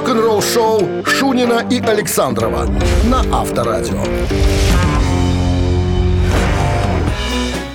Рок-н-ролл-шоу Шунина и Александрова на Авторадио.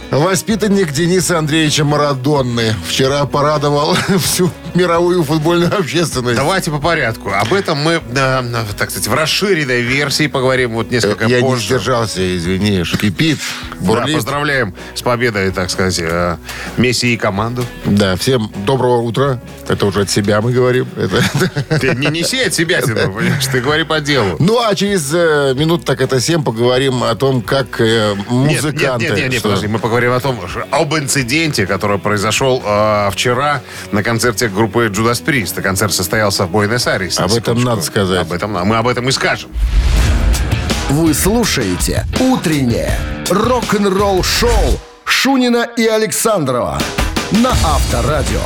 Воспитанник Дениса Андреевича Марадонны вчера порадовал всю мировую футбольную общественность. Давайте по порядку. Об этом мы, э, так сказать, в расширенной версии поговорим вот несколько Я не позже. сдержался, извини, кипит, Да, поздравляем с победой, так сказать, э, Месси и команду. Да, всем доброго утра. Это уже от себя мы говорим. Это- Ты не неси от себя, тебя, понимаешь, ты говори по делу. Ну, а через э, минут так это 7 поговорим о том, как э, Нет, музыканты... нет, нет, нет, Что? подожди, мы поговорим о том, об инциденте, который произошел э, вчера на концерте группы Judas Priest. Концерт состоялся в Буэнос-Айресе. Об этом секундочку. надо сказать. Об этом, надо. мы об этом и скажем. Вы слушаете «Утреннее рок-н-ролл-шоу» Шунина и Александрова на Авторадио.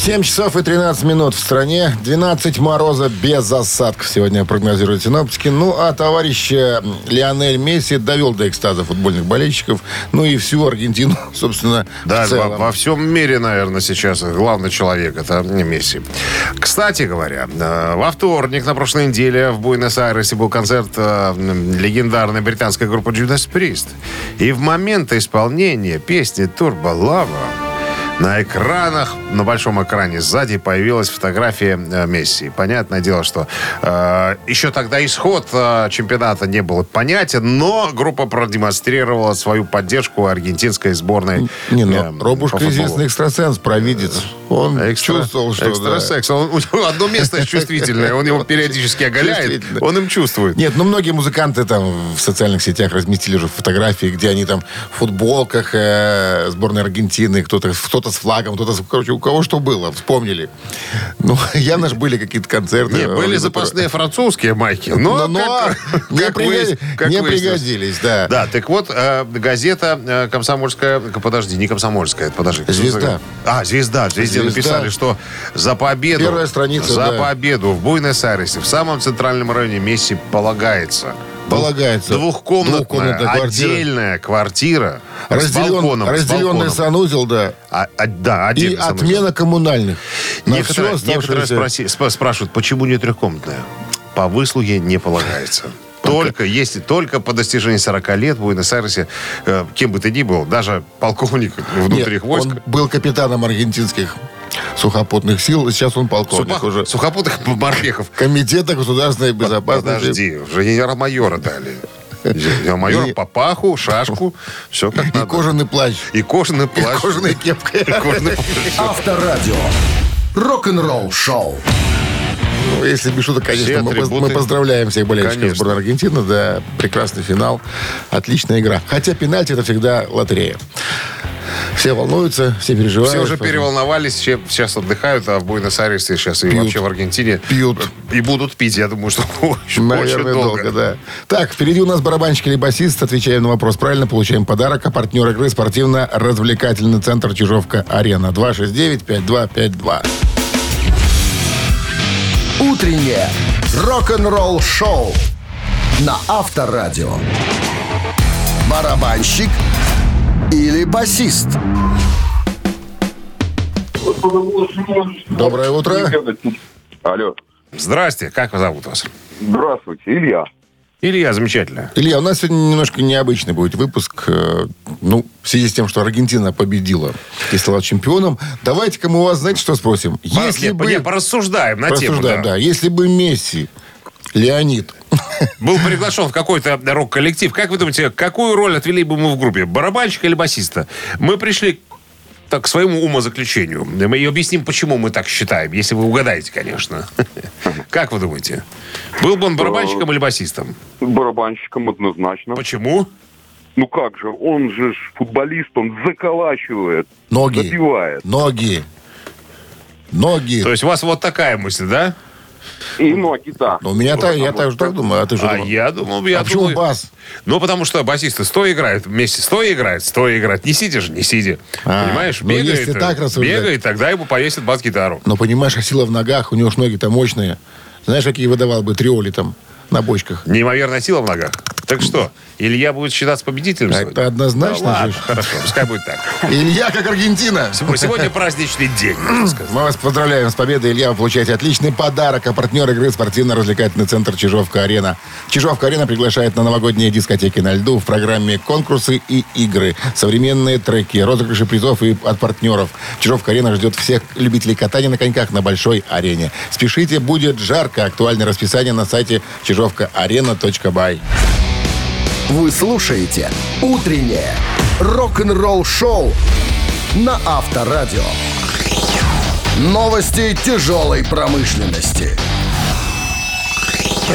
7 часов и 13 минут в стране. 12 мороза без осадков сегодня прогнозируют синоптики. Ну, а товарищ э, Лионель Месси довел до экстаза футбольных болельщиков. Ну и всю Аргентину, собственно, Да, во, во всем мире, наверное, сейчас главный человек это не Месси. Кстати говоря, э, во вторник на прошлой неделе в Буэнос-Айресе был концерт э, легендарной британской группы Judas Priest. И в момент исполнения песни «Турбо Лава» на экранах, на большом экране сзади появилась фотография э, Месси. Понятное дело, что э, еще тогда исход э, чемпионата не был понятен, но группа продемонстрировала свою поддержку аргентинской сборной. Не, ну, э, Робушка известный экстрасенс, провидец. Он Экстра- чувствовал, что... да. Экстрасекс. Он- у него одно место чувствительное, он его периодически оголяет, он им чувствует. Нет, ну многие музыканты там в социальных сетях разместили уже фотографии, где они там в футболках э, сборной Аргентины, кто-то кто с флагом, кто-то, с- короче, у кого что было, вспомнили. Ну, явно же были какие-то концерты. Не, были запасные французские майки, но, Но, как- не, как приго- выяс- как не пригодились, да. Да, так вот, э, газета э, «Комсомольская», подожди, не «Комсомольская», подожди. «Звезда». А, «Звезда», в «Звезда». написали, что за победу, Первая страница, за да. победу в Буэнос-Айресе, в самом центральном районе Месси полагается. Полагается. Двухкомнатная, Двухкомнатная квартира. отдельная квартира с Разделен- балконом. с разделенный балконом. санузел, да. А, а, да, И отдельный санузел. отмена коммунальных. На Некоторые, некоторые спроси- спра- спрашивают, почему не трехкомнатная? По выслуге не полагается. Только, если только по достижении 40 лет в Буэнос-Айресе, э, кем бы ты ни был, даже полковник внутренних Нет, войск, он был капитаном аргентинских сухопутных сил, и сейчас он полковник сухо- уже. сухопутных морпехов. Комитета государственной безопасности. Подожди, уже генерал-майора дали. Генерал-майора И- папаху, шашку, все как И надо. кожаный плащ. И кожаный плащ. И кожаная кепка. И кожаный плащ. Авторадио. Рок-н-ролл-шоу. Ну, если без шуток, конечно, Все мы, атрибуты. мы поздравляем всех болельщиков Конечно. сборной Аргентины. Да, прекрасный финал. Отличная игра. Хотя пенальти это всегда лотерея. Все волнуются, все переживают. Все уже переволновались, все сейчас отдыхают, а в Буэнос-Айресе сейчас и Пьют. вообще в Аргентине Пьют. И будут пить, я думаю, что очень, Наверное, очень долго. да. Так, впереди у нас барабанщик или басист. Отвечаем на вопрос правильно, получаем подарок. А партнер игры спортивно-развлекательный центр Чижовка-Арена. 269-5252. Утреннее рок-н-ролл-шоу на Авторадио. Барабанщик или басист? Доброе утро. Алло. Здрасте, как вас зовут вас? Здравствуйте, Илья. Илья, замечательно. Илья, у нас сегодня немножко необычный будет выпуск. э, Ну, в связи с тем, что Аргентина победила и стала чемпионом. Давайте-ка мы у вас, знаете, что спросим? Если не, бы... не, порассуждаем на тему. Порассуждаем, да. да. Если бы Месси, Леонид, Был приглашен в какой-то рок-коллектив. Как вы думаете, какую роль отвели бы мы в группе? Барабанщика или басиста? Мы пришли так, к своему умозаключению. Мы и объясним, почему мы так считаем, если вы угадаете, конечно. Как вы думаете? Был бы он барабанщиком или басистом? Барабанщиком однозначно. Почему? Ну как же, он же футболист, он заколачивает, ноги, забивает. ноги, ноги. То есть у вас вот такая мысль, да? И ноги, да. Ну, у меня так, я также так думаю, а ты же А думал? я думал, я а почему думаю- бас? Ну, потому что басисты стоя играют, вместе стоя играют, стоя играют. Не сидя же, не сидя. А, Понимаешь? ну, Бегает, если так рассуждать. бегает, тогда ему повесят бас-гитару. Но понимаешь, а сила в ногах, у него ж ноги-то мощные. Знаешь, какие выдавал бы триоли там на бочках? Неимоверная сила в ногах. Так что, Илья будет считаться победителем сегодня? Это однозначно Да ладно, хорошо, пускай будет так. Илья как Аргентина. Сегодня праздничный день. Мы вас поздравляем с победой, Илья. Вы получаете отличный подарок. А партнер игры спортивно-развлекательный центр «Чижовка-арена». «Чижовка-арена» приглашает на новогодние дискотеки на льду в программе «Конкурсы и игры». Современные треки, розыгрыши призов и от партнеров. «Чижовка-арена» ждет всех любителей катания на коньках на большой арене. Спешите, будет жарко. Актуальное расписание на сайте чижовкаарена.бай. Вы слушаете «Утреннее рок-н-ролл-шоу» на Авторадио. Новости тяжелой промышленности.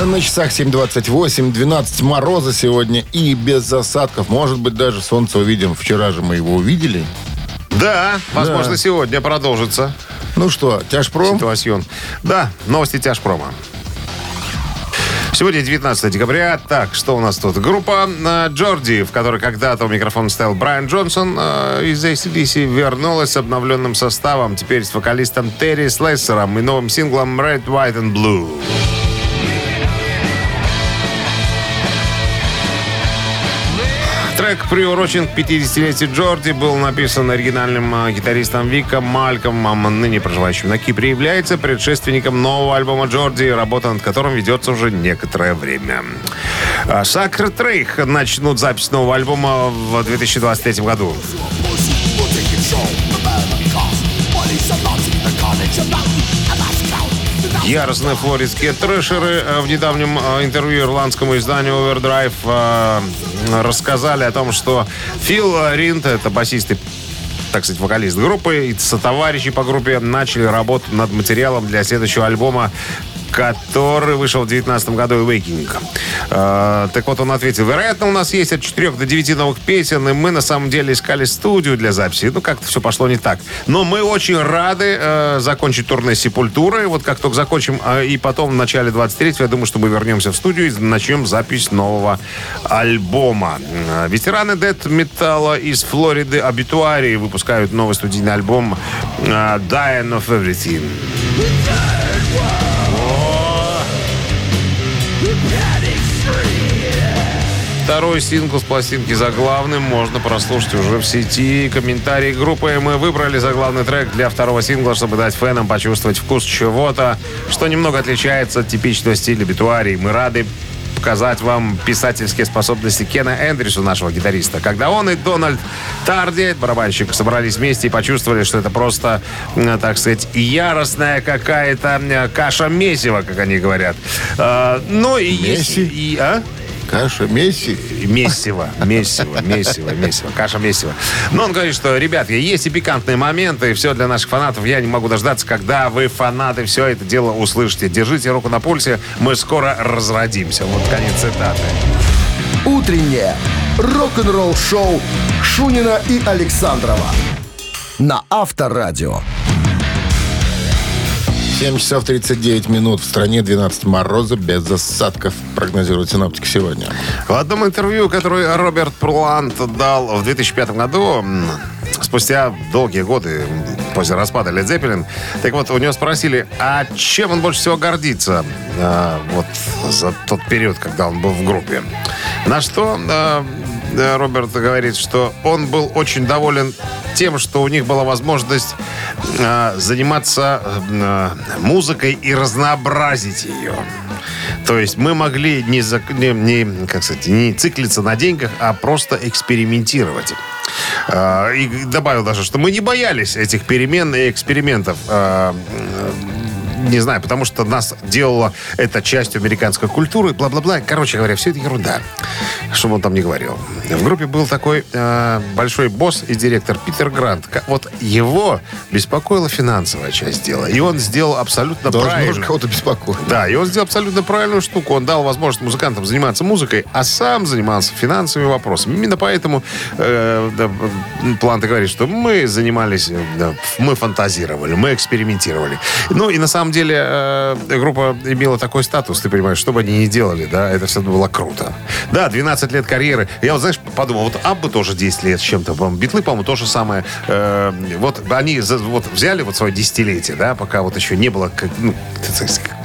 На часах 7.28, 12 мороза сегодня и без засадков. Может быть, даже солнце увидим. Вчера же мы его увидели. Да, возможно, Да. сегодня продолжится Ну что, тяжпром? ситуацион. Да, новости тяжпрома. Сегодня 19 декабря. Так, что у нас тут? Группа э, Джорди, в которой когда-то у микрофона стоял Брайан Джонсон э, из ACDC, вернулась с обновленным составом. Теперь с вокалистом Терри Слессером и новым синглом Red, White and Blue. Трек, приурочен к 50-летию Джорди, был написан оригинальным э, гитаристом Виком Малькомом, ныне проживающим на Кипре, является предшественником нового альбома Джорди, работа над которым ведется уже некоторое время. А Сакр Трейх начнут запись нового альбома в 2023 году. Яростные флоридские трэшеры в недавнем интервью ирландскому изданию Overdrive рассказали о том, что Фил Ринт, это басист и так сказать, вокалист группы, и сотоварищи по группе начали работу над материалом для следующего альбома, который вышел в 2019 году «Awakening». Э, так вот, он ответил, вероятно, у нас есть от 4 до 9 новых песен, и мы на самом деле искали студию для записи. Ну, как-то все пошло не так. Но мы очень рады э, закончить турне «Сепультуры». Вот как только закончим, э, и потом в начале 23 я думаю, что мы вернемся в студию и начнем запись нового альбома. Э, Ветераны дед металла из Флориды «Обитуарии» выпускают новый студийный альбом э, «Dying of Everything». Второй сингл с пластинки «Заглавным» можно прослушать уже в сети. Комментарии группы мы выбрали заглавный трек для второго сингла, чтобы дать фенам почувствовать вкус чего-то, что немного отличается от типичного стиля битуарий. Мы рады показать вам писательские способности Кена Эндрюса, нашего гитариста. Когда он и Дональд Тарди, барабанщик, собрались вместе и почувствовали, что это просто, так сказать, яростная какая-то каша месива, как они говорят. А, ну и есть... Месси? И, а? Каша, Месси. Месиво, месиво, месиво, месиво, каша месиво. Но он говорит, что, ребят, есть и пикантные моменты, и все для наших фанатов. Я не могу дождаться, когда вы, фанаты, все это дело услышите. Держите руку на пульсе, мы скоро разродимся. Вот конец цитаты. Утреннее рок-н-ролл-шоу Шунина и Александрова на Авторадио. 7 часов 39 минут. В стране 12 мороза без засадков, прогнозируют синоптики сегодня. В одном интервью, которое Роберт Плант дал в 2005 году, спустя долгие годы после распада Led Zeppelin, так вот, у него спросили, а чем он больше всего гордится а, вот за тот период, когда он был в группе. На что а, Роберт говорит, что он был очень доволен тем, что у них была возможность а, заниматься а, музыкой и разнообразить ее. То есть мы могли не, зак- не, не, как сказать, не циклиться на деньгах, а просто экспериментировать. А, И добавил даже, что мы не боялись этих перемен и экспериментов. Не знаю, потому что нас делало это частью американской культуры, бла-бла-бла. Короче говоря, все это ерунда, что он там не говорил. В группе был такой э, большой босс и директор Питер Грант. Вот его беспокоила финансовая часть дела. И он сделал абсолютно Должно правильно. кого-то беспокоить. Да, и он сделал абсолютно правильную штуку. Он дал возможность музыкантам заниматься музыкой, а сам занимался финансовыми вопросами. Именно поэтому э, да, Планта говорит, что мы занимались, э, да, мы фантазировали, мы экспериментировали. Ну и на самом деле э, группа имела такой статус, ты понимаешь, что бы они ни делали, да, это все было круто. Да, 12 лет карьеры. Я вот, знаешь, подумал, вот Абба тоже 10 лет с чем-то. Битлы, по-моему, то же самое. Э, вот они за- вот взяли вот свое десятилетие, да, пока вот еще не было ну,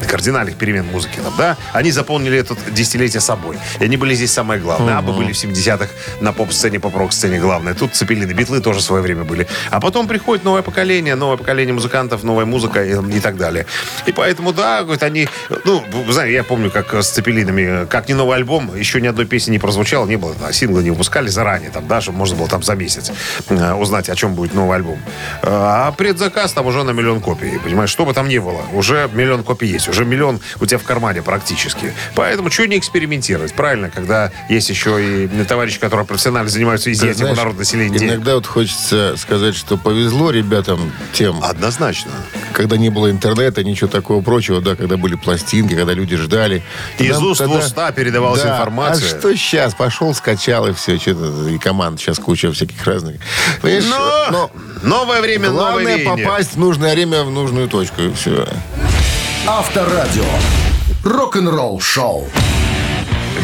кардинальных перемен в музыке там, да, они заполнили это десятилетие собой. И они были здесь самое главное. Абба были в 70-х на поп-сцене, поп-рок-сцене главное. Тут Цепелины, Битлы тоже в свое время были. А потом приходит новое поколение, новое поколение музыкантов, новая музыка и, и так далее. И поэтому, да, говорит, они, ну, знаете, я помню, как с Цепелинами, как ни новый альбом, еще ни одной песни не прозвучало, не было, да, синглы не выпускали заранее, там, да, чтобы можно было там за месяц э, узнать, о чем будет новый альбом. А предзаказ там уже на миллион копий, понимаешь, что бы там ни было, уже миллион копий есть, уже миллион у тебя в кармане практически. Поэтому что не экспериментировать, правильно, когда есть еще и товарищи, которые профессионально занимаются изъятием народа населения. Иногда вот хочется сказать, что повезло ребятам тем, Однозначно. когда не было интернета, ничего такого прочего, да, когда были пластинки, когда люди ждали. Из уст в тогда- уста передавалась Да, информация. А что сейчас? Пошел, скачал и все. Что-то, и команд сейчас куча всяких разных. Понимаешь, Но, новое время, новое главное попасть в нужное время в нужную точку, и все. Авторадио. Рок-н-ролл шоу.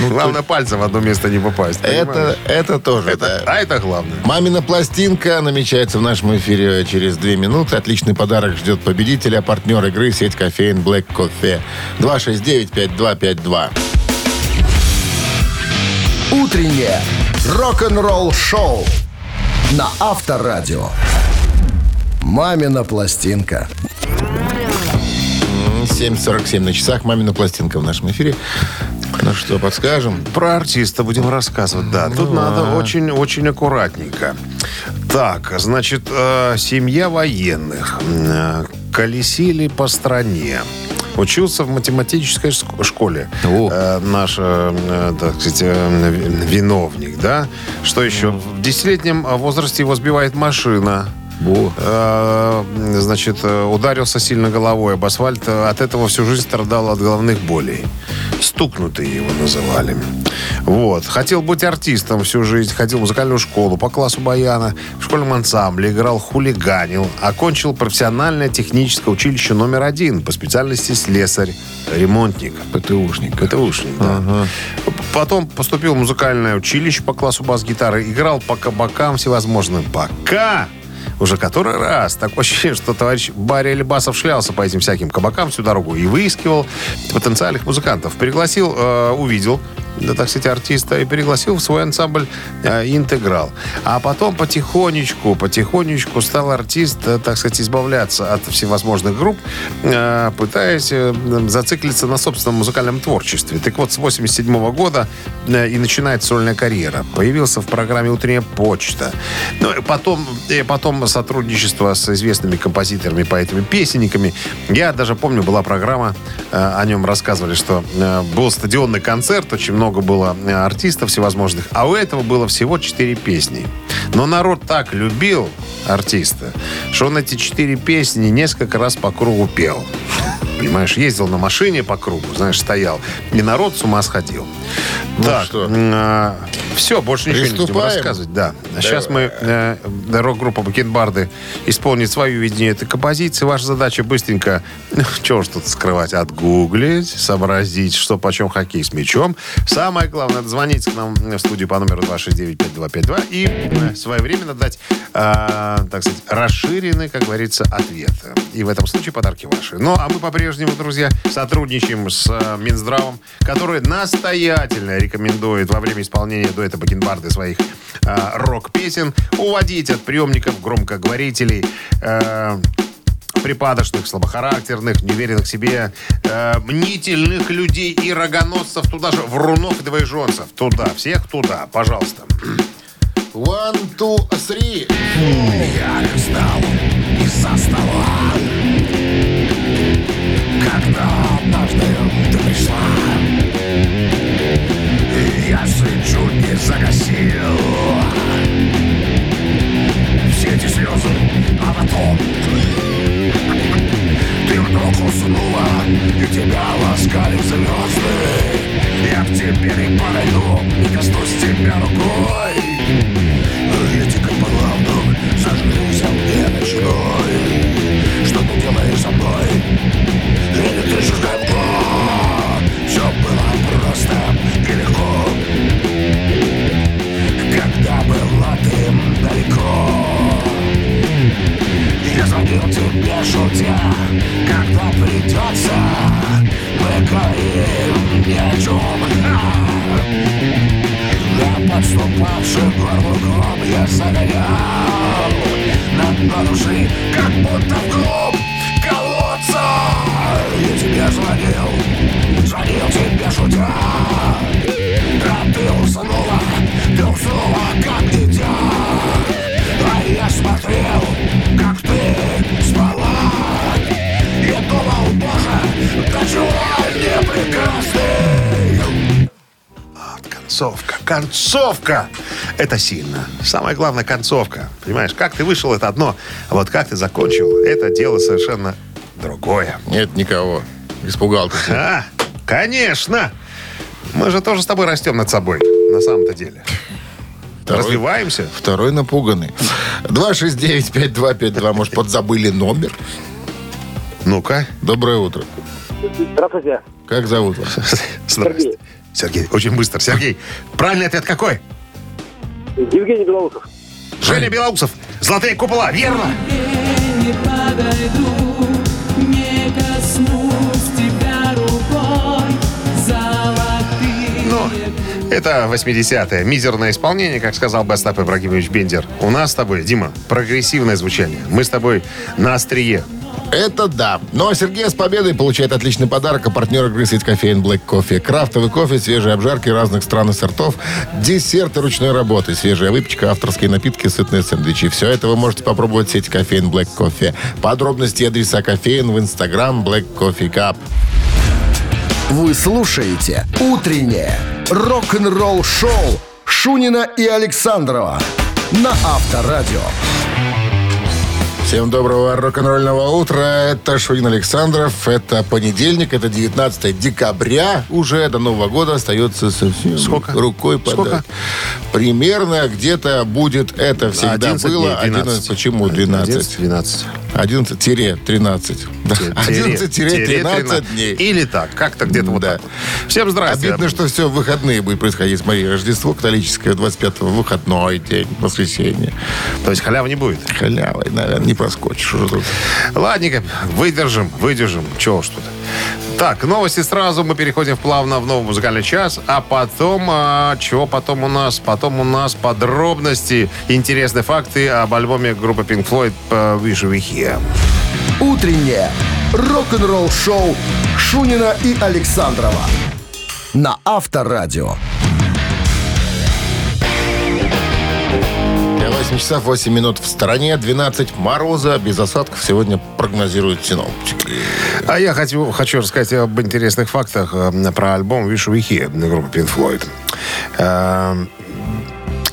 Главное, пальцем в одно место не попасть. Это, это тоже. Это- да. а это главное. Мамина пластинка намечается в нашем эфире через две минуты. Отличный подарок ждет победителя. Партнер игры сеть кофеин Black Coffee. 269-5252. Утреннее рок-н-ролл шоу на Авторадио. Мамина пластинка. 7.47 на часах. Мамина пластинка в нашем эфире. Ну что, подскажем? Про артиста будем рассказывать, да. Тут надо очень-очень аккуратненько. Так, значит, э, семья военных э, колесили по стране. Учился в математической ск- школе. О. Э, наш, э, так сказать, э, ви- виновник, да. Что еще? В десятилетнем возрасте его сбивает машина. Во. Э, значит, э, ударился сильно головой об асфальт. Э, От этого всю жизнь страдал от головных болей. Стукнутый его называли. Вот. Хотел быть артистом всю жизнь. Ходил в музыкальную школу по классу баяна. В школьном ансамбле играл, хулиганил. Окончил профессиональное техническое училище номер один по специальности слесарь, ремонтник. ПТУшник. ПТУшник, да. Потом поступил в музыкальное училище по классу бас-гитары. Играл по кабакам всевозможным. Пока уже который раз. Такое ощущение, что товарищ Барри Эльбасов шлялся по этим всяким кабакам всю дорогу и выискивал потенциальных музыкантов. Пригласил, э, увидел, так сказать, артиста и пригласил в свой ансамбль э, «Интеграл». А потом потихонечку, потихонечку стал артист, э, так сказать, избавляться от всевозможных групп, э, пытаясь зациклиться на собственном музыкальном творчестве. Так вот, с 87 года э, и начинает сольная карьера. Появился в программе «Утренняя почта». Ну, и потом, и потом сотрудничество с известными композиторами, поэтами, песенниками. Я даже помню, была программа, о нем рассказывали, что э, был стадионный концерт, очень много было э, артистов всевозможных, а у этого было всего четыре песни. Но народ так любил артиста, что он эти четыре песни несколько раз по кругу пел. Понимаешь, ездил на машине по кругу, знаешь, стоял. И народ с ума сходил. так, что? Все, больше ничего не будем рассказывать. Да. А Сейчас мы, э, рок-группа Бакенбарды исполнит свою видение этой композиции. Ваша задача быстренько, чего ж тут скрывать, отгуглить, сообразить, что почем хоккей с мячом. Самое главное, звонить к нам в студию по номеру 269-5252 и э, своевременно дать, э, так сказать, расширенный, как говорится, ответ. И в этом случае подарки ваши. Ну, а мы по-прежнему, друзья, сотрудничаем с э, Минздравом, который настоятельно рекомендует во время исполнения дуэта Бакенбарды своих э, рок-песен уводить от приемников громкоговорителей э, припадочных, слабохарактерных, неуверенных в себе, э, мнительных людей и рогоносцев, туда же врунов и двоеженцев. Туда, всех туда, пожалуйста. One, two, three. Я встал из-за стола Когда однажды ты пришла Чуть не загасил концовка! Это сильно. Самое главное, концовка. Понимаешь, как ты вышел, это одно. А вот как ты закончил, это дело совершенно другое. Нет никого. Испугал ты. А, конечно! Мы же тоже с тобой растем над собой, на самом-то деле. Второй- Развиваемся. Второй напуганный. 269-5252. Может, подзабыли номер? Ну-ка. Доброе утро. Здравствуйте. Как зовут вас? Здрасте. Сергей, очень быстро. Сергей, правильный ответ какой? Евгений Белоусов. Женя Белоусов. Золотые купола. Верно. не подойду. Ну, это 80-е. Мизерное исполнение, как сказал бы Остап Ибрагимович Бендер. У нас с тобой, Дима, прогрессивное звучание. Мы с тобой на острие. Это да. Ну а Сергей с победой получает отличный подарок. А партнер игры сеть кофеин Black Coffee. Крафтовый кофе, свежие обжарки разных стран и сортов, десерты ручной работы, свежая выпечка, авторские напитки, сытные сэндвичи. Все это вы можете попробовать в сети кофеин Black Coffee. Подробности и адреса кофеин в инстаграм Black Coffee Cup. Вы слушаете «Утреннее рок-н-ролл-шоу» Шунина и Александрова на Авторадио. Всем доброго рок-н-ролльного утра. Это Шунин Александров. Это понедельник, это 19 декабря. Уже до Нового года остается совсем Сколько? рукой подать. Сколько? Примерно где-то будет это всегда 11 было. дней, 12. 11. Почему 12? 12. 11-13. Да. 11-13 дней. Или так, как-то где-то вот так. Всем здрасте. Обидно, что все в выходные будет происходить. Смотри, Рождество католическое, 25-го выходной день, воскресенье. То есть халявы не будет. Халявой, наверное, не проскочишь. Ладненько, выдержим, выдержим. Чего уж тут. Так, новости сразу. Мы переходим плавно в новый музыкальный час. А потом, а, чего потом у нас? Потом у нас подробности, интересные факты об альбоме группы Pink Floyd по Wish We Here. «Утреннее рок-н-ролл-шоу» Шунина и Александрова на Авторадио. 8 часов 8 минут в стороне, 12 мороза, без осадков сегодня прогнозируют синоптики. А я хочу, хочу рассказать об интересных фактах э, про альбом Wish We группы Pink Floyd. Э,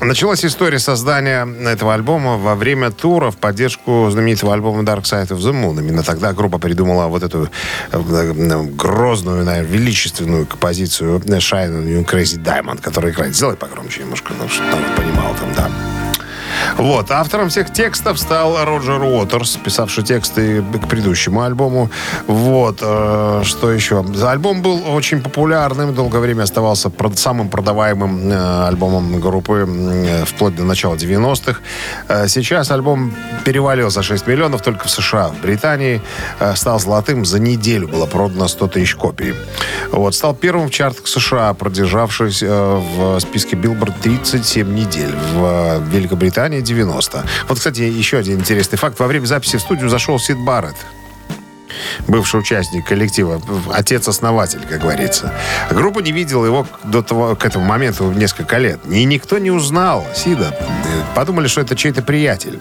Началась история создания этого альбома во время тура в поддержку знаменитого альбома Dark Side of the Moon. Именно тогда группа придумала вот эту э, грозную, наверное, величественную композицию Shine on You Crazy Diamond, которая играет. Сделай погромче немножко, ну, чтобы народ понимал там, да. Вот. Автором всех текстов стал Роджер Уотерс, писавший тексты к предыдущему альбому. Вот. э, Что еще? Альбом был очень популярным, долгое время оставался самым продаваемым э, альбомом группы э, вплоть до начала 90-х. Э, Сейчас альбом перевалил за 6 миллионов только в США. В Британии стал золотым. За неделю было продано 100 тысяч копий. Вот. Стал первым в чартах США, продержавшись в списке Billboard 37 недель. В Великобритании 90. Вот, кстати, еще один интересный факт. Во время записи в студию зашел Сид Барретт бывший участник коллектива, отец-основатель, как говорится. Группа не видела его до того, к этому моменту несколько лет. И никто не узнал Сида. Подумали, что это чей-то приятель.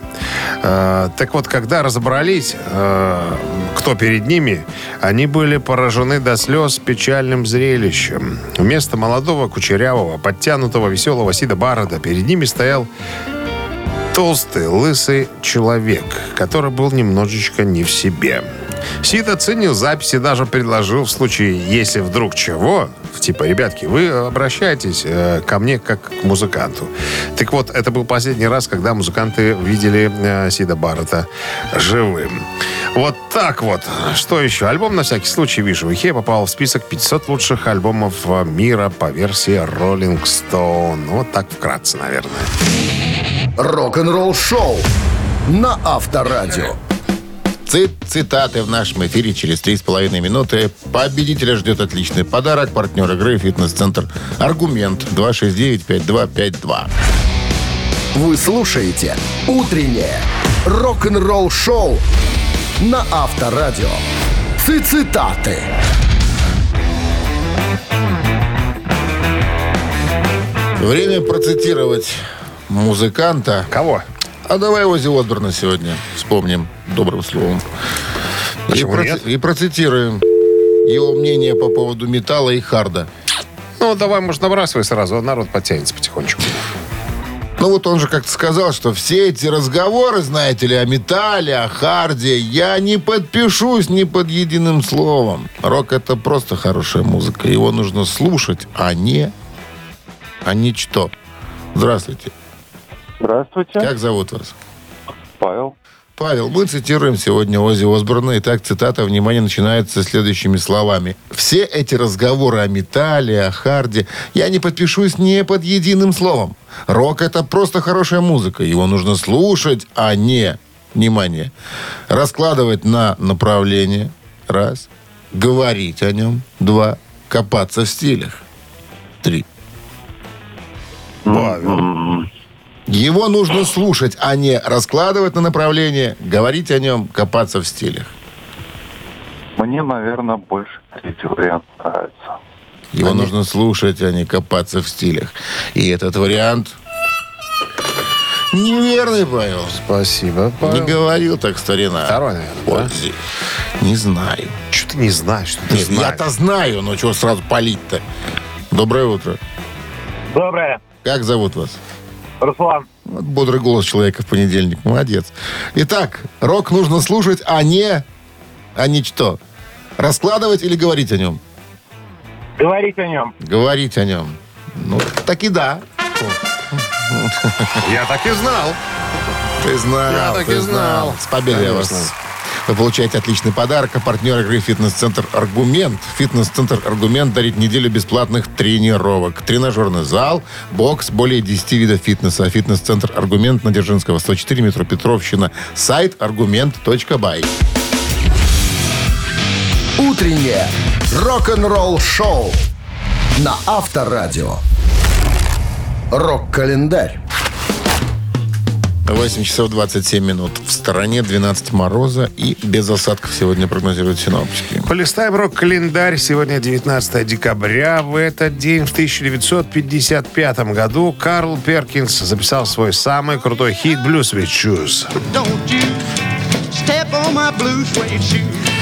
Э, так вот, когда разобрались, э, кто перед ними, они были поражены до слез печальным зрелищем. Вместо молодого, кучерявого, подтянутого, веселого Сида Барреда перед ними стоял толстый, лысый человек, который был немножечко не в себе. Сид оценил записи, даже предложил в случае, если вдруг чего, типа, ребятки, вы обращайтесь э, ко мне как к музыканту. Так вот, это был последний раз, когда музыканты видели э, Сида Баррета живым. Вот так вот. Что еще? Альбом, на всякий случай, вижу, Вихе попал в список 500 лучших альбомов э, мира по версии Rolling Stone. Вот так вкратце, наверное. Рок-н-ролл-шоу на Авторадио. Цит цитаты в нашем эфире через 3,5 минуты. Победителя ждет отличный подарок. Партнер игры «Фитнес-центр Аргумент» 269-5252. Вы слушаете «Утреннее рок-н-ролл-шоу» на Авторадио. Цитаты. Время процитировать музыканта. Кого? А давай Ози Осборна сегодня вспомним добрым словом. Почему и, нет? и процитируем его мнение по поводу металла и харда. Ну, давай, может, набрасывай сразу, а народ подтянется потихонечку. Ну вот он же как-то сказал, что все эти разговоры, знаете ли, о металле, о харде, я не подпишусь ни под единым словом. Рок это просто хорошая музыка. Его нужно слушать, а не... А не что. Здравствуйте. Здравствуйте, Как зовут вас? Павел. Павел, мы цитируем сегодня Ози Осборна. Итак, цитата, внимание, начинается следующими словами. «Все эти разговоры о металле, о харде, я не подпишусь не под единым словом. Рок — это просто хорошая музыка. Его нужно слушать, а не, внимание, раскладывать на направление. Раз. Говорить о нем. Два. Копаться в стилях. Три. Павел. Его нужно слушать, а не раскладывать на направление, говорить о нем, копаться в стилях. Мне, наверное, больше третий вариант нравится. Его нужно слушать, а не копаться в стилях. И этот вариант неверный, Павел. Спасибо, Не Павел. говорил так старина. Второй, наверное, да? Не знаю. Что ты не знаешь, что ты Нет, знаешь? я-то знаю, но чего сразу палить-то? Доброе утро. Доброе. Как зовут вас? Руслан. Вот бодрый голос человека в понедельник. Молодец. Итак, рок нужно слушать, а не... А не что? Раскладывать или говорить о нем? Говорить о нем. Говорить о нем. Ну, так и да. Я так и знал. Ты знал, Я так ты и знал. С победой вас. Вы получаете отличный подарок. А партнер игры «Фитнес-центр Аргумент». «Фитнес-центр Аргумент» дарит неделю бесплатных тренировок. Тренажерный зал, бокс, более 10 видов фитнеса. «Фитнес-центр Аргумент» на Дзержинского, 104, метро Петровщина. Сайт аргумент.бай. Утреннее рок-н-ролл-шоу на Авторадио. Рок-календарь. 8 часов 27 минут. В стороне 12 мороза и без осадков сегодня прогнозируют синоптики. Полистаем рок-календарь. Сегодня 19 декабря. В этот день, в 1955 году, Карл Перкинс записал свой самый крутой хит «Blues with Shoes». Don't you step on my blue suede shoe.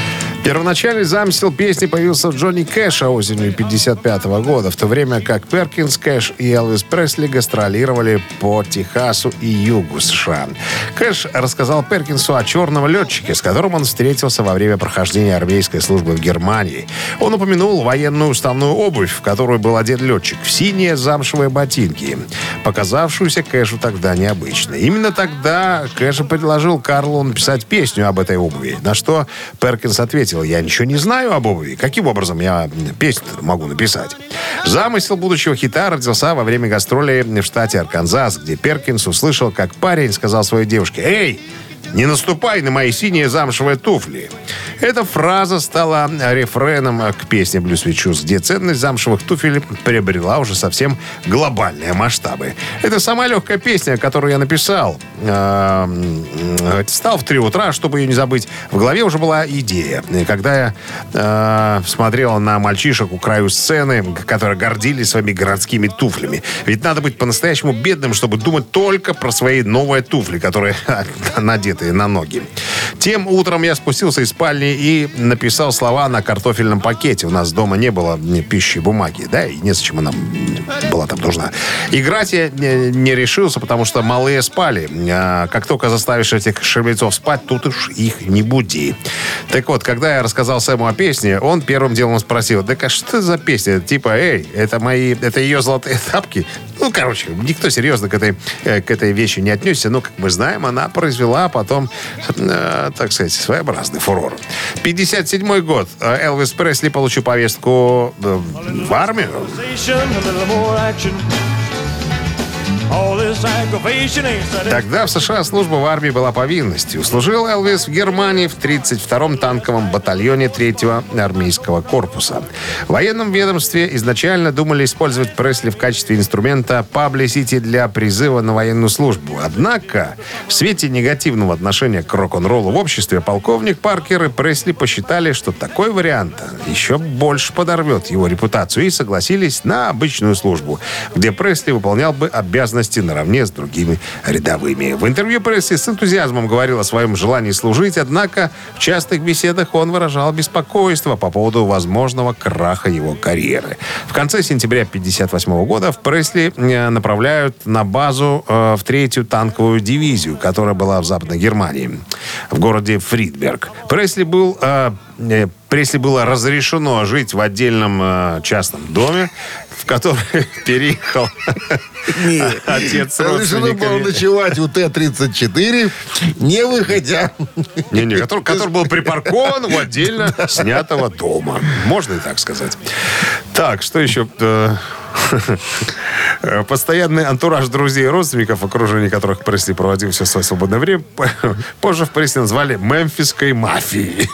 Первоначальный замысел песни появился в Джонни Кэша осенью 55 года, в то время как Перкинс, Кэш и Элвис Пресли гастролировали по Техасу и югу США. Кэш рассказал Перкинсу о черном летчике, с которым он встретился во время прохождения армейской службы в Германии. Он упомянул военную уставную обувь, в которую был одет летчик, в синие замшевые ботинки, показавшуюся Кэшу тогда необычной. Именно тогда Кэш предложил Карлу написать песню об этой обуви, на что Перкинс ответил, я ничего не знаю об обуви. Каким образом я песню могу написать? Замысел будущего хита родился во время гастролей в штате Арканзас, где Перкинс услышал, как парень сказал своей девушке, «Эй, не наступай на мои синие замшевые туфли. Эта фраза стала рефреном к песне «Блюз Shoes», где ценность замшевых туфель приобрела уже совсем глобальные масштабы. Это самая легкая песня, которую я написал. Эм, Встал в три утра, чтобы ее не забыть. В голове уже была идея. И когда я э, смотрел на мальчишек у краю сцены, которые гордились своими городскими туфлями. Ведь надо быть по-настоящему бедным, чтобы думать только про свои новые туфли, которые надетые на ноги. Тем утром я спустился из спальни и написал слова на картофельном пакете. У нас дома не было пищи бумаги, да, и незачем она была там нужна. Играть я не, не решился, потому что малые спали. А как только заставишь этих шербецов спать, тут уж их не буди. Так вот, когда я рассказал Сэму о песне, он первым делом спросил, да что за песня? Типа, эй, это мои, это ее золотые тапки? Ну, короче, никто серьезно к этой, э, к этой вещи не отнесся, но, как мы знаем, она произвела потом, э, так сказать, своеобразный фурор. 57 год. Элвис Пресли получил повестку э, в армию. Тогда в США служба в армии была повинностью. Служил Элвис в Германии в 32-м танковом батальоне 3-го армейского корпуса. В военном ведомстве изначально думали использовать Пресли в качестве инструмента паблисити для призыва на военную службу. Однако, в свете негативного отношения к рок-н-роллу в обществе, полковник Паркер и Пресли посчитали, что такой вариант еще больше подорвет его репутацию и согласились на обычную службу, где Пресли выполнял бы обязанности наравне с другими рядовыми. В интервью Пресли с энтузиазмом говорил о своем желании служить, однако в частых беседах он выражал беспокойство по поводу возможного краха его карьеры. В конце сентября 1958 года в Пресли э, направляют на базу э, в третью танковую дивизию, которая была в Западной Германии, в городе Фридберг. Пресли был э, Пресли было разрешено жить в отдельном э, частном доме, в который переехал отец с Разрешено было родственниками. ночевать у Т-34, не выходя. Не-не, который, который был припаркован у отдельно снятого дома. Можно и так сказать. Так, что еще? Э, Постоянный антураж друзей и родственников, в окружении которых Пресли проводил все свое свободное время, позже в Пресли назвали «мемфисской мафией».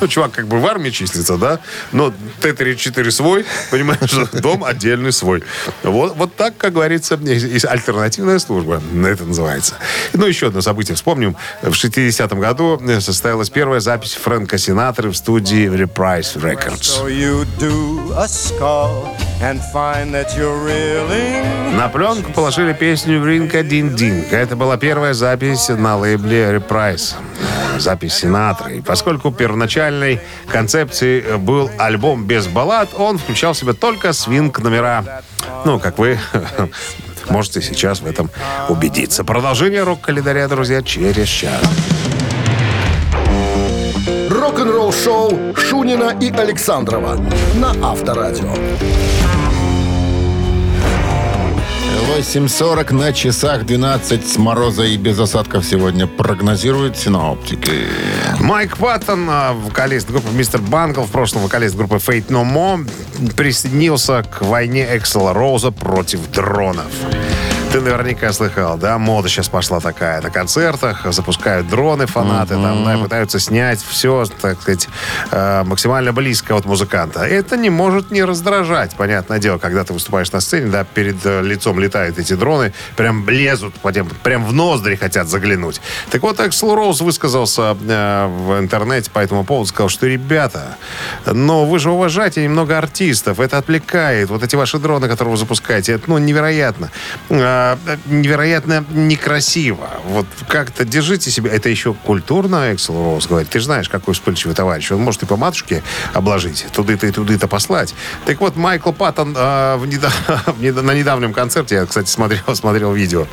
Ну, чувак как бы в армии числится, да? Но Т-34 свой, понимаешь, дом отдельный свой. Вот, вот так, как говорится, есть альтернативная служба, это называется. Ну, еще одно событие вспомним. В 60-м году состоялась первая запись Фрэнка Синатры в студии Reprise Records. На пленку положили песню «Ринка Дин Динг». Это была первая запись на лейбле Reprise. Э, Запись Синатры. И поскольку первоначальной концепцией был альбом без баллад, он включал в себя только свинг-номера. Ну, как вы можете сейчас в этом убедиться. Продолжение рок-календаря, друзья, через час. Рок-н-ролл шоу Шунина и Александрова на Авторадио. 8.40 на часах 12 с мороза и без осадков сегодня прогнозируют синоптики. Майк Паттон, а, вокалист группы Мистер Бангл, в прошлом вокалист группы Fate No присоединился к войне Эксела Роуза против дронов. Ты наверняка слыхал, да? Мода сейчас пошла такая. На концертах запускают дроны фанаты, там, да, пытаются снять все, так сказать, э, максимально близко от музыканта. Это не может не раздражать, понятное дело, когда ты выступаешь на сцене, да, перед э, лицом летают эти дроны, прям лезут, прям, прям в ноздри хотят заглянуть. Так вот, Эксел Роуз высказался э, в интернете по этому поводу, сказал, что, ребята, но вы же уважаете немного артистов, это отвлекает. Вот эти ваши дроны, которые вы запускаете, это, ну, невероятно. Э, невероятно некрасиво. Вот как-то держите себя. Это еще культурно, Эксел Роуз говорит. Ты же знаешь, какой вспыльчивый товарищ. Он может и по матушке обложить, туды-то и туды-то послать. Так вот, Майкл Паттон э, в недо- в недо- на недавнем концерте, я, кстати, смотрел, смотрел видео,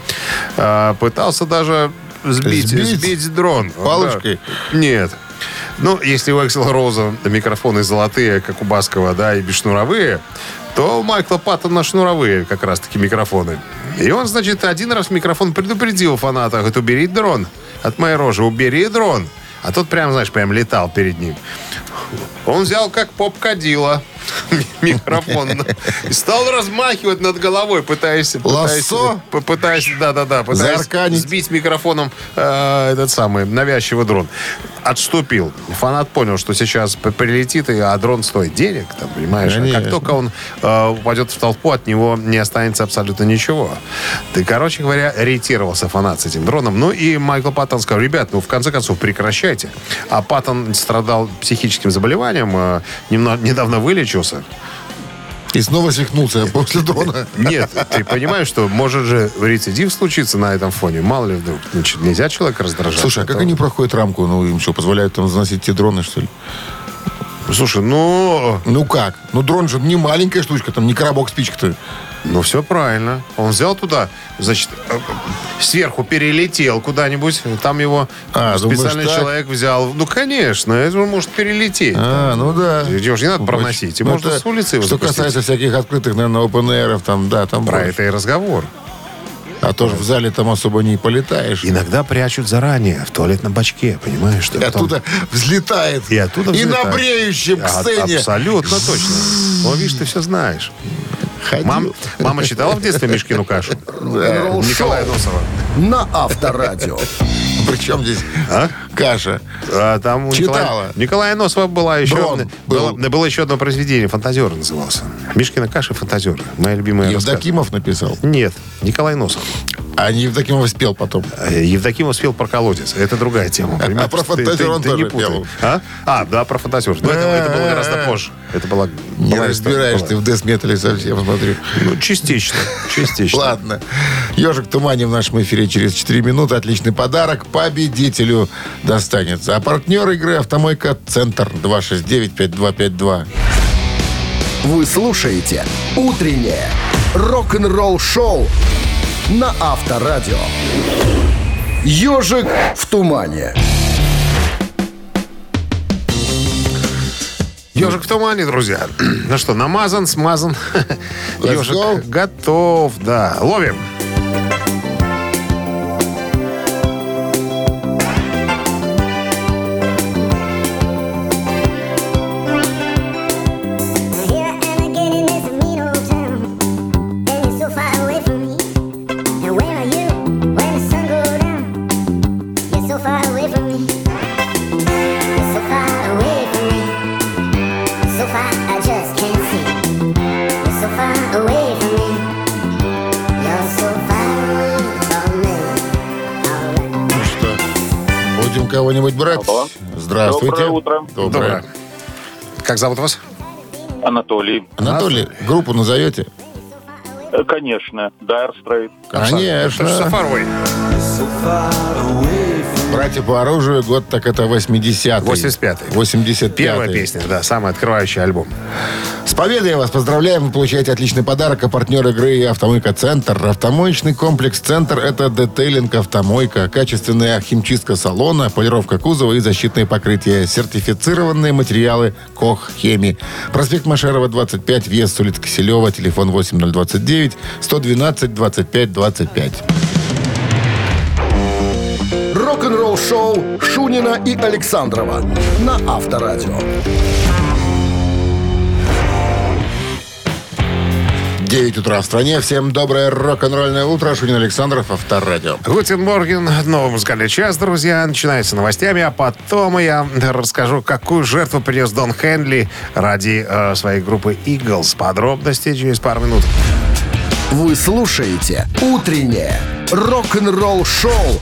э, пытался даже сбить, Сбить? сбить дрон. Палочкой? Да. Нет. Ну, если у Эксела Роуза микрофоны золотые, как у Баскова, да, и бесшнуровые, то у Майкла Паттона шнуровые как раз-таки микрофоны. И он, значит, один раз микрофон предупредил фаната, говорит, убери дрон от моей рожи, убери дрон. А тот прям, знаешь, прям летал перед ним. Он взял как поп-кадила микрофон и стал размахивать над головой, пытаясь... Лассо? Пытаясь, да-да-да, пытаясь сбить микрофоном э, этот самый навязчивый дрон. Отступил. Фанат понял, что сейчас прилетит, и, а дрон стоит денег, там, понимаешь? А как Конечно. только он э, упадет в толпу, от него не останется абсолютно ничего. Ты, короче говоря, ориентировался фанат с этим дроном. Ну и Майкл Паттон сказал, ребят, ну в конце концов прекращайте. А Паттон страдал психическим заболеванием, э, немно- недавно вылечился. И снова свихнулся после дрона. Нет, ты понимаешь, что может же рецидив случиться на этом фоне. Мало ли вдруг. Значит, нельзя человека раздражать. Слушай, а как они проходят рамку? Ну, им что, позволяют там заносить те дроны, что ли? Слушай, ну... Ну как? Ну, дрон же не маленькая штучка, там не коробок спичек-то. Ну, все правильно. Он взял туда, значит, э, сверху перелетел куда-нибудь. Там его А, думаешь, специальный так? человек взял. Ну, конечно, это он может перелететь. А, ну да. Его же не надо проносить. И Ну, можно это с улицы его Что запустить. касается всяких открытых, наверное, open там, да, там... Про больше. это и разговор. А то же в зале там особо не полетаешь. Иногда прячут заранее в туалетном бачке, понимаешь? Что И потом- оттуда взлетает. И оттуда И взлетает. на бреющем к А, сцене. Абсолютно точно. Ну, видишь, ты все знаешь. Ходил. Мам- мама читала в детстве Мишкину кашу? Рок-н-ролл Николая Носова. на Авторадио. Причем здесь А? каша. А, там Читала. Николая, Николая Носова была еще, Брон было, был. было еще одно произведение, «Фантазер» назывался. Мишкина каша «Фантазер». Моя любимая рассказ. Евдокимов написал. Нет, Николай Носов. А не Евдокимов спел потом. Э, Евдокимов спел про колодец. Это другая тема. А про «Фантазер» он ты не тоже пел. А? А, да, про фантазер. Но это, это было гораздо позже. Это была... Не разбираешь ты в десметале совсем, смотрю. Ну, частично. Частично. Ладно. Ежик в тумане в нашем эфире через 4 минуты. Отличный подарок победителю достанется. А партнер игры «Автомойка Центр» 269-5252. Вы слушаете «Утреннее рок-н-ролл-шоу» на Авторадио. «Ежик в тумане». Ежик в тумане, друзья. Ну что, намазан, смазан. Ежик готов, да. Ловим. Доброе. Доброе. Как зовут вас? Анатолий. Анатолий, группу назовете? Э, Конечно. Dire Straits. Это же Конечно. Сафаровой. Братья по оружию, год так это 80-й. 85-й. 85 Первая песня, да, самый открывающий альбом. С победой я вас поздравляем. Вы получаете отличный подарок. А партнер игры «Автомойка Центр». Автомоечный комплекс «Центр» — это детейлинг «Автомойка». Качественная химчистка салона, полировка кузова и защитные покрытия. Сертифицированные материалы «Кох Хеми». Проспект Машерова, 25, въезд с улицы Киселева. Телефон 8029 112 25 25. Рок-н-ролл-шоу Шунина и Александрова на Авторадио. 9 утра в стране. Всем доброе рок-н-ролльное утро. Шунин Александров, Авторадио. Guten Morgen, новый музыкальный час, друзья. Начинается новостями, а потом я расскажу, какую жертву принес Дон Хенли ради э, своей группы Eagles. Подробности через пару минут. Вы слушаете «Утреннее рок-н-ролл-шоу»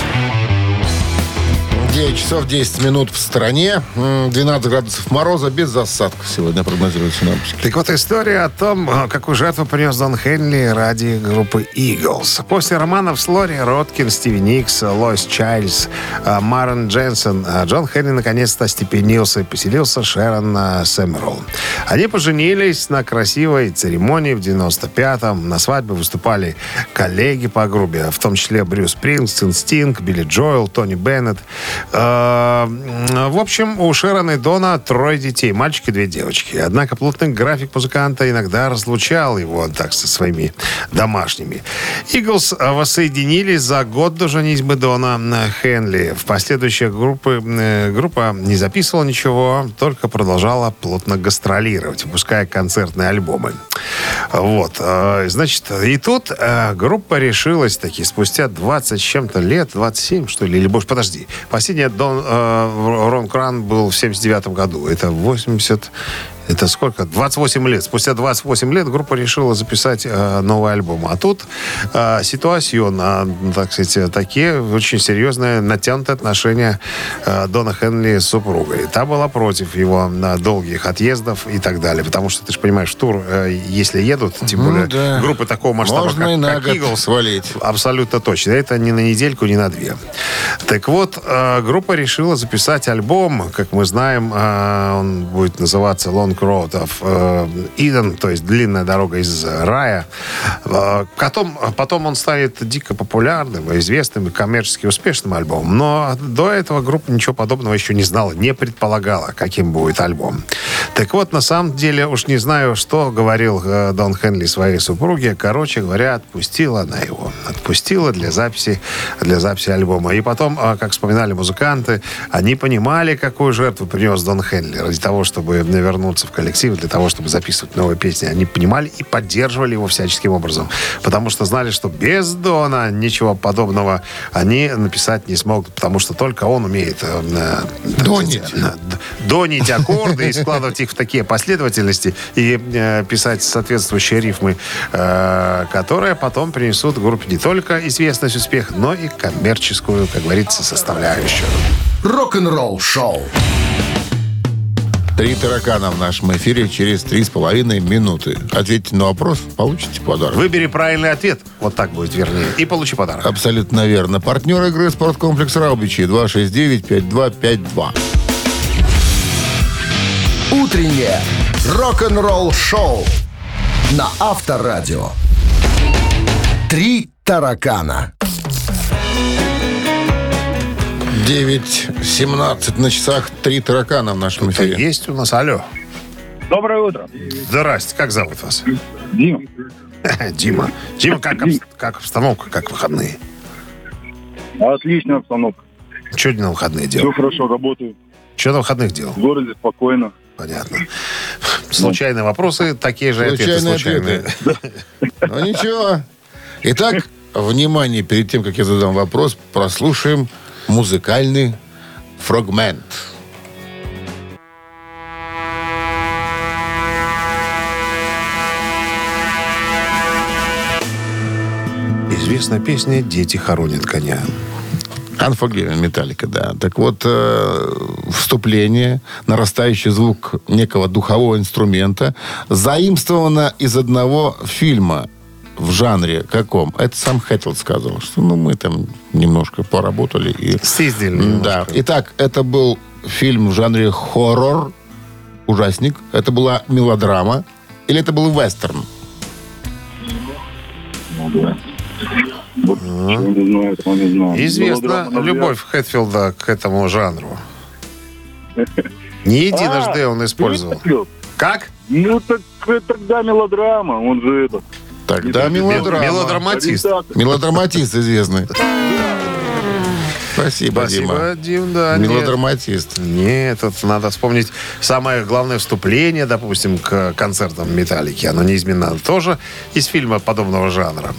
9 часов 10 минут в стране. М, 12 градусов мороза без засадков сегодня прогнозируют синоптики. Так вот, история о том, э, какую жертву принес Дон Хенли ради группы Eagles. После романов с Лори Роткин, Стиви Никс, Лойс Чайльз, э, Марен Дженсен, э, Джон Хенли наконец-то остепенился и поселился Шерон э, Сэмерл. Они поженились на красивой церемонии в 95-м. На свадьбе выступали коллеги по группе, в том числе Брюс Спрингстин, Стинг, Билли Джоэл, Тони Беннет. Э, В общем, у Шерона и Дона трое детей, мальчик и две девочки. Однако плотный график музыканта иногда разлучал его так со своими домашними. Иглс воссоединились за год до женитьбы Дона Хенли. В последующие группы, э, группа не записывала ничего, только продолжала плотно гастролировать, выпуская концертные альбомы. Вот. э, Значит, и тут группа решилась таки спустя 20 с чем-то лет, 27, что ли, или больше, подожди. Последний Дон, э, Рон Кран был в 79 году. Это 80... Это сколько? 28 лет. Спустя 28 лет группа решила записать э, новый альбом. А тут э, ситуацион, э, так сказать, такие очень серьезные натянутые отношения э, Дона Хенли с супругой. Та была против его э, долгих отъездов и так далее. Потому что, ты же понимаешь, в тур, э, если едут, тем Ну более да. группы такого масштаба, Можно как, и на как Eagles, свалить. Абсолютно точно. Это не на недельку, не на две. Так вот, э, группа решила записать альбом. Как мы знаем, э, он будет называться Long Road of э, Eden, то есть длинная дорога из рая. Э, Потом, потом он станет дико популярным, известным и коммерчески успешным альбомом. Но до этого группа ничего подобного еще не знала, не предполагала, каким будет альбом. Так вот, на самом деле, уж не знаю, что говорил э, Дон Хенли своей супруге. Короче говоря, отпустила она его. Отпустила для записи, для записи альбома. И потом, э, как вспоминали музыканты, они понимали, какую жертву принес Дон Хенли ради того, чтобы вернуться в коллектив, для того, чтобы записывать новые песни. Они понимали и поддерживали его всяческим образом. Потому что знали, что без Дона ничего подобного они написать не смогут, потому что только он умеет э, э, Донить. д- донить аккорды и складывать их в такие последовательности и э, писать соответствующие рифмы, э, которые потом принесут группе не только известность, успех, но и коммерческую, как говорится, составляющую. Рок-н-ролл шоу. Три таракана в нашем эфире через три с половиной минуты. Ответьте на вопрос, получите подарок. Выбери правильный ответ, вот так будет вернее, и получи подарок. Абсолютно верно. Партнер игры «Спорткомплекс Раубичи» 269-5252. Утреннее рок-н-ролл шоу на Авторадио. Три таракана. 9.17 на часах. Три таракана в нашем Это эфире. есть у нас, алло. Доброе утро. Здрасте, как зовут вас? Дима. Дима. Дима, как, обс- как обстановка, как выходные? Отличная обстановка. Что на выходные Все делал? хорошо, работаю. Что на выходных делал? В городе спокойно. Понятно. Случайные вопросы, такие же ответы Случайные случайные. ответы. Ну ничего. Итак, внимание, перед тем, как я задам вопрос, прослушаем музыкальный фрагмент. Известная песня «Дети хоронят коня». Unforgiven, Металлика, да. Так вот, э, вступление, нарастающий звук некого духового инструмента, заимствовано из одного фильма в жанре каком? Это сам Хэтфилд сказал, что ну, мы там немножко поработали. И... Съездили Да. немножко. Итак, это был фильм в жанре хоррор, ужасник. Это была мелодрама. Или это был вестерн? Чего не знаю, этого не знаю. Известна Мелодрама, любовь Хэтфилда к этому жанру. Не единожды А, он использовал. Хэтфилд? Как? Ну, так тогда мелодрама. Он же это... Тогда мелодрама. Мелодраматист. Мелодраматист известный. Спасибо, Дима. Спасибо, Дим, да. нет. Мелодраматист. Нет, тут надо вспомнить самое главное вступление, допустим, к концертам Металлики. Оно неизменно тоже из фильма подобного жанра.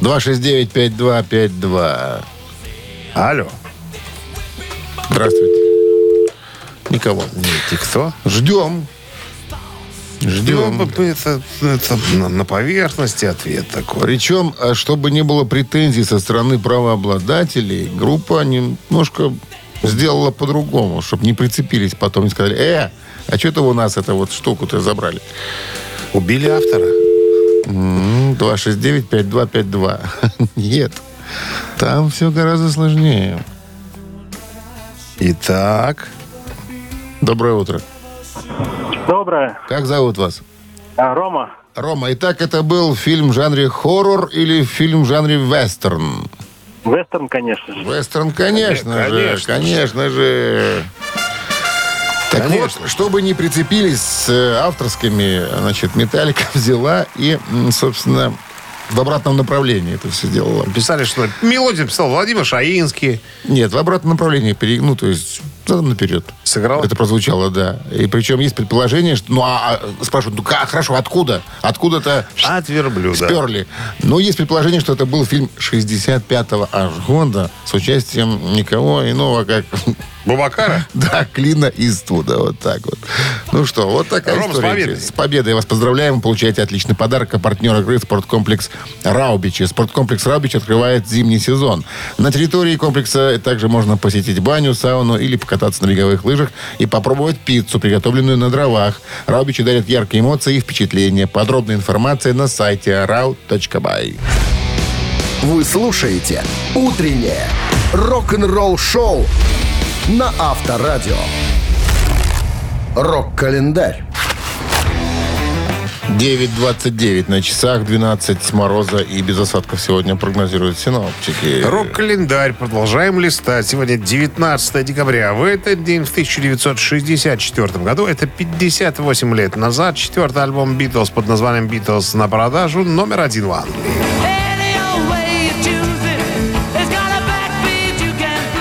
269-5252. Алло. Здравствуйте. Никого. Ты кто? Ждем. Ждем. Ну, это, это на, поверхности ответ такой. Причем, а чтобы не было претензий со стороны правообладателей, группа немножко сделала по-другому, чтобы не прицепились потом и сказали, э, а что это у нас эту вот штуку-то забрали? Убили автора? М, 269-5252. Нет. Там все гораздо сложнее. Итак, Доброе утро. Доброе. Как зовут вас? А, Рома? Рома, итак, это был фильм в жанре хоррор или фильм в жанре вестерн? Вестерн, конечно же. Вестерн, конечно, же, Конечно конечно же. Так Конечно. вот, чтобы не прицепились с э, авторскими, значит, Металлика взяла и, собственно, в обратном направлении это все делала. писали, что мелодию писал Владимир Шаинский. Нет, в обратном направлении, ну, то есть задом наперед. Сыграл? Это прозвучало, да. И причем есть предположение, что, ну, а, а, спрашивают, ну, как, хорошо, откуда? Откуда-то От верблюда. сперли. Но есть предположение, что это был фильм 65-го аж года с участием никого иного, как Бубакара? да, Клина Иствуда. Вот так вот. Ну что, вот такая Ром, с история. победой. С победой вас поздравляем. Вы получаете отличный подарок. А партнер игры спорткомплекс Раубичи. Спорткомплекс Раубич открывает зимний сезон. На территории комплекса также можно посетить баню, сауну или покататься на беговых лыжах и попробовать пиццу, приготовленную на дровах. Раубичи дарят яркие эмоции и впечатления. Подробная информация на сайте rau.by. Вы слушаете «Утреннее рок-н-ролл-шоу» на Авторадио. Рок-календарь. 9.29 на часах, 12 мороза и без осадков сегодня прогнозируют синоптики. Рок-календарь. Продолжаем листать. Сегодня 19 декабря. В этот день, в 1964 году, это 58 лет назад, четвертый альбом «Битлз» под названием «Битлз» на продажу номер один в Англии.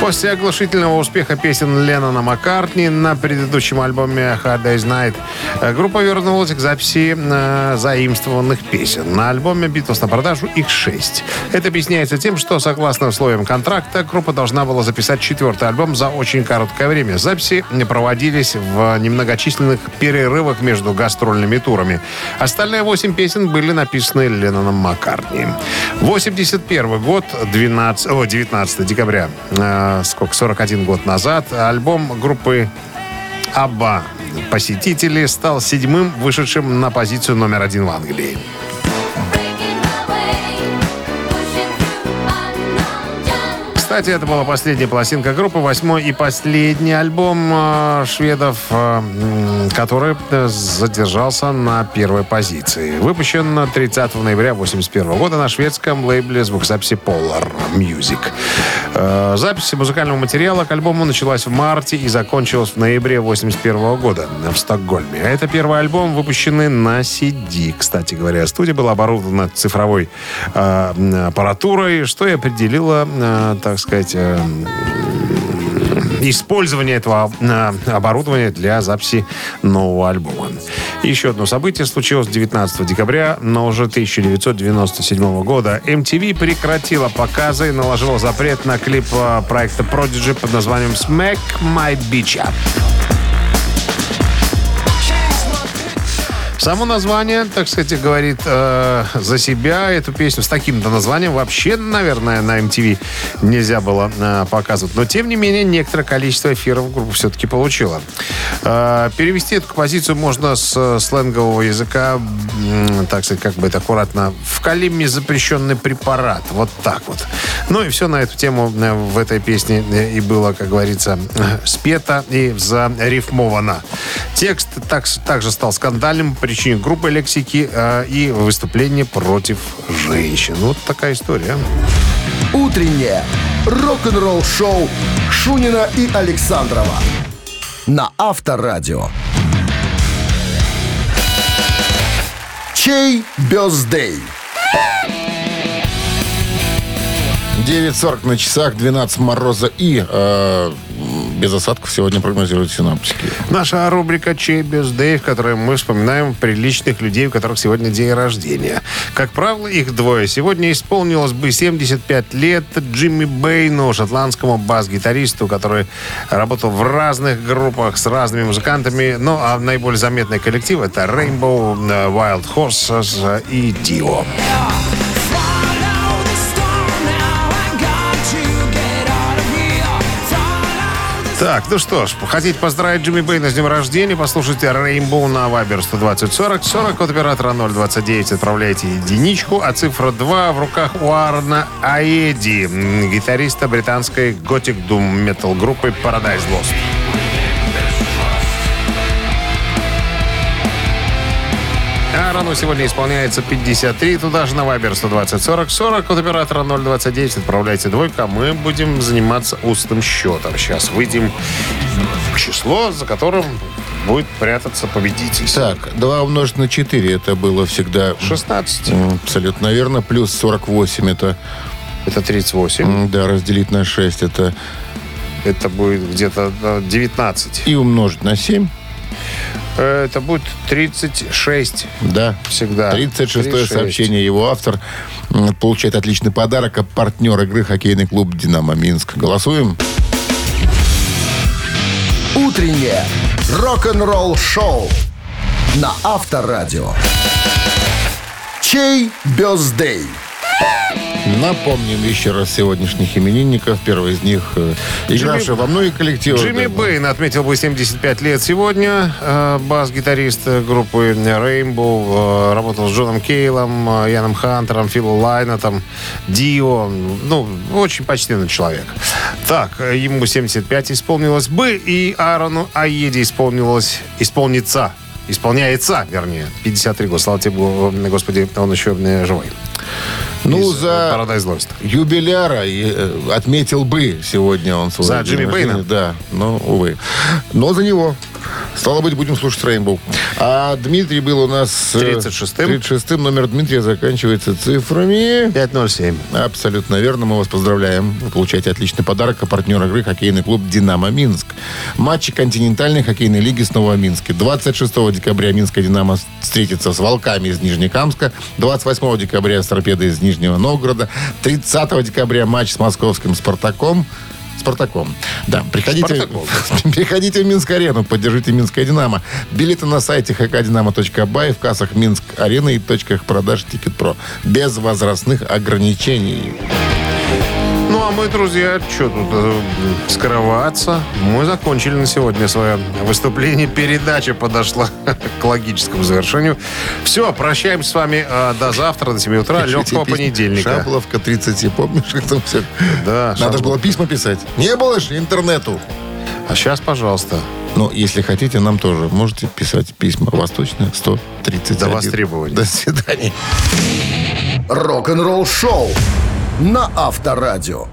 После оглушительного успеха песен Леннона Маккартни на предыдущем альбоме Hard Day's Night э, группа вернулась к записи э, заимствованных песен. На альбоме «Битлз» на продажу их шесть. Это объясняется тем, что, согласно условиям контракта, группа должна была записать четвертый альбом за очень короткое время. Записи проводились в немногочисленных перерывах между гастрольными турами. Остальные восемь песен были написаны Ленноном Маккартни. 81 год, 12, о, 19 декабря, э, сколько, 41 год назад, альбом группы Абба «Посетители» стал седьмым вышедшим на позицию номер один в Англии. Кстати, это была последняя пластинка группы, восьмой и последний альбом э, шведов, э, который э, задержался на первой позиции. Выпущен 30 ноября 1981 года на шведском лейбле звукозаписи Polar Music. Запись музыкального материала к альбому началась в марте и закончилась в ноябре 1981 года в Стокгольме. А Это первый альбом, выпущенный на CD. Кстати говоря, студия была оборудована цифровой аппаратурой, что и определило, э, так сказать, э, использование этого э, оборудования для записи нового альбома. Еще одно событие случилось 19 декабря, но уже 1997 года. MTV прекратила показы и наложила запрет на клип э, проекта Prodigy под названием «Smack My Bitch Up». Само название, так сказать, говорит э, за себя. Эту песню с таким-то названием вообще, наверное, на MTV нельзя было э, показывать. Но, тем не менее, некоторое количество эфиров группа все-таки получила. Э, перевести эту композицию можно с э, сленгового языка, м, так сказать, как бы это аккуратно, в Калиме запрещенный препарат. Вот так вот. Ну и все на эту тему э, в этой песне э, и было, как говорится, э, спето и зарифмовано. Текст так, также стал скандальным причине группы лексики э, и выступления против женщин. Вот такая история. Утреннее рок-н-ролл-шоу Шунина и Александрова на Авторадио. Чей бездей? 9.40 на часах, 12 мороза и э, без осадков сегодня прогнозируют синоптики. Наша рубрика «Чей Дэй», в которой мы вспоминаем приличных людей, у которых сегодня день рождения. Как правило, их двое. Сегодня исполнилось бы 75 лет Джимми Бэйну, шотландскому бас-гитаристу, который работал в разных группах с разными музыкантами. Ну, а наиболее заметный коллектив это Rainbow, э, Wild Horses и Dio. Так, ну что ж, хотите поздравить Джимми Бэйна с днем рождения, послушайте Rainbow на Viber 120 40 40 от оператора 029 отправляйте единичку, а цифра 2 в руках у Арна Аэди, гитариста британской готик дум метал группы Paradise Lost. Аарону сегодня исполняется 53. Туда же на Viber 120 40 40 от оператора 029. Отправляйте двойку, а мы будем заниматься устным счетом. Сейчас выйдем в число, за которым будет прятаться победитель. Так, 2 умножить на 4 это было всегда... 16. м, Абсолютно верно. Плюс 48 это... Это 38. м, Да, разделить на 6 это... Это будет где-то э, 19. И умножить на 7. Это будет 36. Да. Всегда. 36 36. сообщение. Его автор получает отличный подарок. А партнер игры хоккейный клуб «Динамо Минск». Голосуем? Утреннее рок-н-ролл-шоу на Авторадио. Чей бездей? Напомним еще раз сегодняшних именинников. Первый из них э, игравший во многих коллективах. Джимми Бэйн отметил бы 75 лет сегодня. Э, Бас-гитарист группы Rainbow. э, Работал с Джоном Кейлом, Яном Хантером, Филом Лайнетом, Дио. Ну, очень почтенный человек. Так, ему 75 исполнилось бы, и Аарону Аеде исполнилось, исполнится Исполняется, вернее. 53 года. Слава тебе, Го- Господи, он еще э, живой. Ну, э, за Paradise Lost. юбиляра и, э, отметил бы сегодня он свой За Джимми рождения. Пейна? Да, но, увы. Но за него. Стало быть, будем слушать Рейнбоу. А Дмитрий был у нас... э, 36-м. 36-м. Номер Дмитрия заканчивается цифрами... 507. Абсолютно верно. Мы вас поздравляем. Вы получаете отличный подарок. А партнер игры хоккейный клуб «Динамо Минск». Матчи континентальной хоккейной лиги снова в Минске. 26 декабря Минская «Динамо» встретится с «Волками» из Нижнекамска. 28 декабря с «Торпедой» из Нижнего Новгорода. 30 декабря матч с московским «Спартаком». Спартаком. Да, приходите, Спартаком. приходите в Минск-арену, поддержите Минское Динамо. Билеты на сайте hkdinamo.by, в кассах Минск-арены и точках продаж Тикет.Про. Без возрастных ограничений. Ну, а мы, друзья, что тут э, скрываться? Мы закончили на сегодня свое выступление. Передача подошла к логическому завершению. Все, прощаемся с вами э, до завтра, до 7 утра, легкого понедельника. Шабловка 30, помнишь, как там все? Да, Надо же было письма писать. Не было же интернету. А сейчас, пожалуйста. Но если хотите, нам тоже можете писать письма. Восточная 130. До востребования. До свидания. Рок-н-ролл шоу на Авторадио.